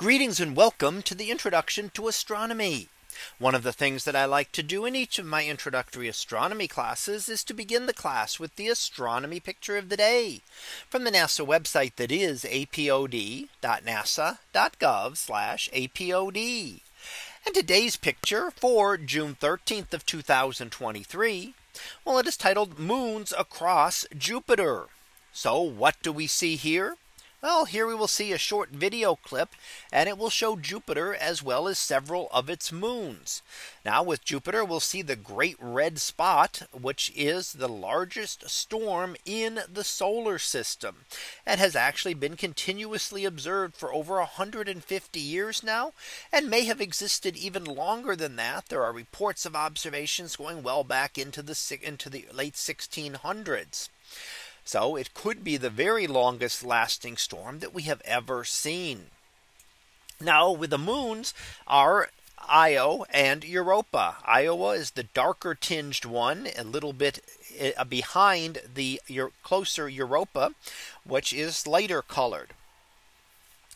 Greetings and welcome to the introduction to astronomy. One of the things that I like to do in each of my introductory astronomy classes is to begin the class with the astronomy picture of the day from the NASA website that is apod.nasa.gov apod. And today's picture for June 13th of 2023. Well, it is titled moons across Jupiter. So what do we see here? Well, here we will see a short video clip and it will show Jupiter as well as several of its moons. Now with Jupiter, we'll see the great red spot, which is the largest storm in the solar system and has actually been continuously observed for over 150 years now and may have existed even longer than that. There are reports of observations going well back into the into the late 1600s. So it could be the very longest lasting storm that we have ever seen. Now with the moons are Io and Europa. Io is the darker tinged one a little bit uh, behind the closer Europa, which is lighter colored.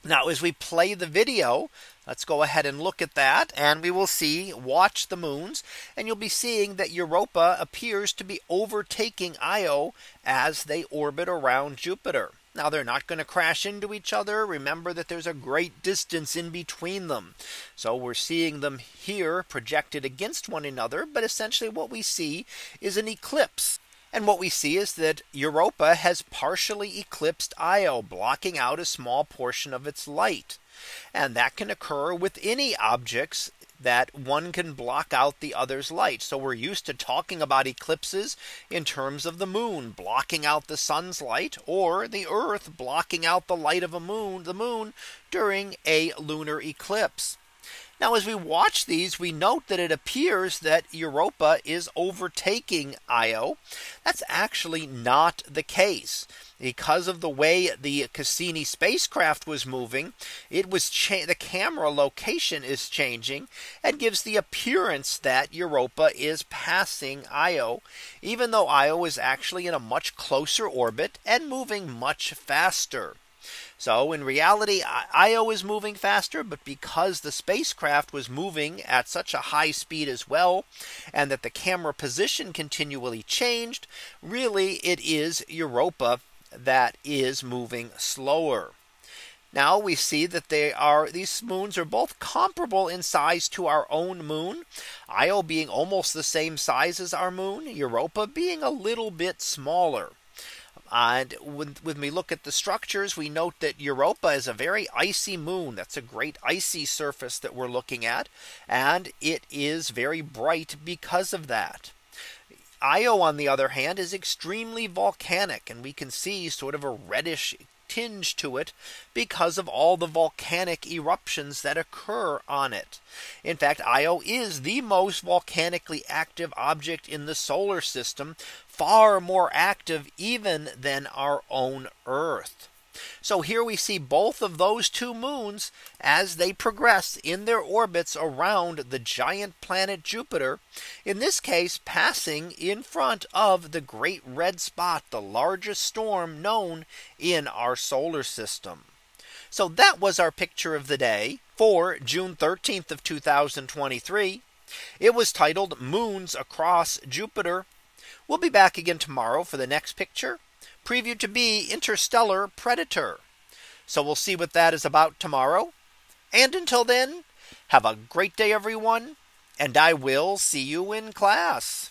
Now as we play the video, Let's go ahead and look at that and we will see watch the moons and you'll be seeing that Europa appears to be overtaking Io as they orbit around Jupiter. Now they're not going to crash into each other. Remember that there's a great distance in between them. So we're seeing them here projected against one another. But essentially what we see is an eclipse. And what we see is that Europa has partially eclipsed Io, blocking out a small portion of its light. And that can occur with any objects that one can block out the other's light. So we're used to talking about eclipses in terms of the moon blocking out the sun's light or the earth blocking out the light of a moon, the moon during a lunar eclipse. Now as we watch these we note that it appears that Europa is overtaking Io. That's actually not the case because of the way the Cassini spacecraft was moving, it was the camera location is changing and gives the appearance that Europa is passing Io, even though Io is actually in a much closer orbit and moving much faster. So in reality, Io is moving faster, but because the spacecraft was moving at such a high speed as well, and that the camera position continually changed, really it is Europa that is moving slower. Now we see that they are these moons are both comparable in size to our own moon. Io being almost the same size as our moon, Europa being a little bit smaller. And when, we look at the structures, we note that Europa is a very icy moon. That's a great icy surface that we're looking at. And it is very bright because of that. Io, on the other hand, is extremely volcanic, and we can see sort of a reddish tinge to it because of all the volcanic eruptions that occur on it. In fact, Io is the most volcanically active object in the solar system, far more active even than our own Earth. So here we see both of those two moons as they progress in their orbits around the giant planet Jupiter. In this case, passing in front of the great red spot, the largest storm known in our solar system. So that was our picture of the day for June 13th of 2023. It was titled Moons Across Jupiter. We'll be back again tomorrow for the next picture previewed to be Interstellar Predator. So we'll see what that is about tomorrow. And until then, have a great day, everyone. And I will see you in class.